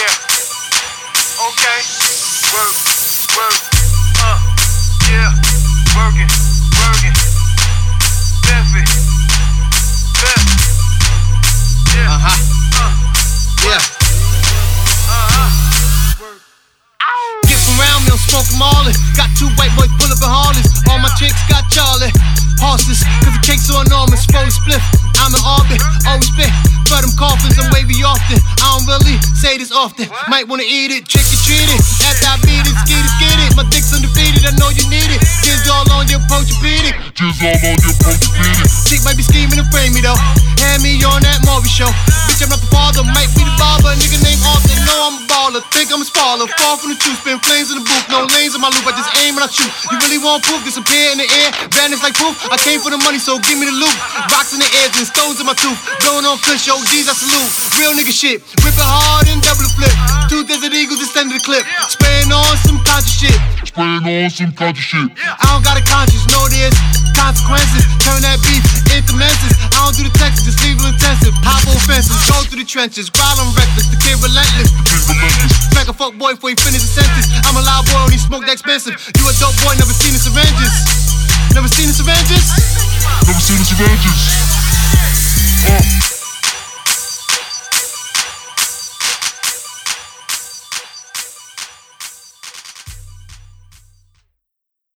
Yeah. Okay. Work, work. Uh. Yeah. Working, working. Benefit. Benefit. Yeah. Uh-huh. Uh huh. Yeah. Uh huh. Work. Get around me, I'm smoking Marlin. Got two white boys pull up in Harleys. All my chicks got Charlie. Horses, cause the cakes are enormous. Roll split, I'm an orbit. Oh, say this often. Might wanna eat it, trick or treat it. After I beat it, skid it, get it. My dick's undefeated, I know you need it. Jizz all on your Posturepedic. Jizz all on your Posturepedic. Chick might be scheming to frame me though. Hand me on that movie show. Bitch, I'm not the father, might be the barber. Nigga named Austin, know I'm a baller. Think I'm a spoiler. Fall from the truth, spin flames in the booth. No lanes in my loop, I just aim and I shoot. You really want proof? Disappear in the air, vanish like poof. I came for the money, so give me the loot. Rocks in the air and stones in my tooth. Blowing on fish, OGs, I salute. Real nigga shit. Whip it hard and double the flip. Two desert eagles extended the clip. Spraying on some conscious shit. Spraying on some conscious shit. I don't got a conscience, know there's consequences. Turn that beef into menses. I don't do the Texas, just leave it intensive. Hop over fences, go through the trenches. On reckless, the kid relentless. Smack a fuck boy before he finish the sentence. I'm a loud boy, only smoke that expensive. You a dope boy, never seen the syringes. Never seen the syringes? Never seen the syringes.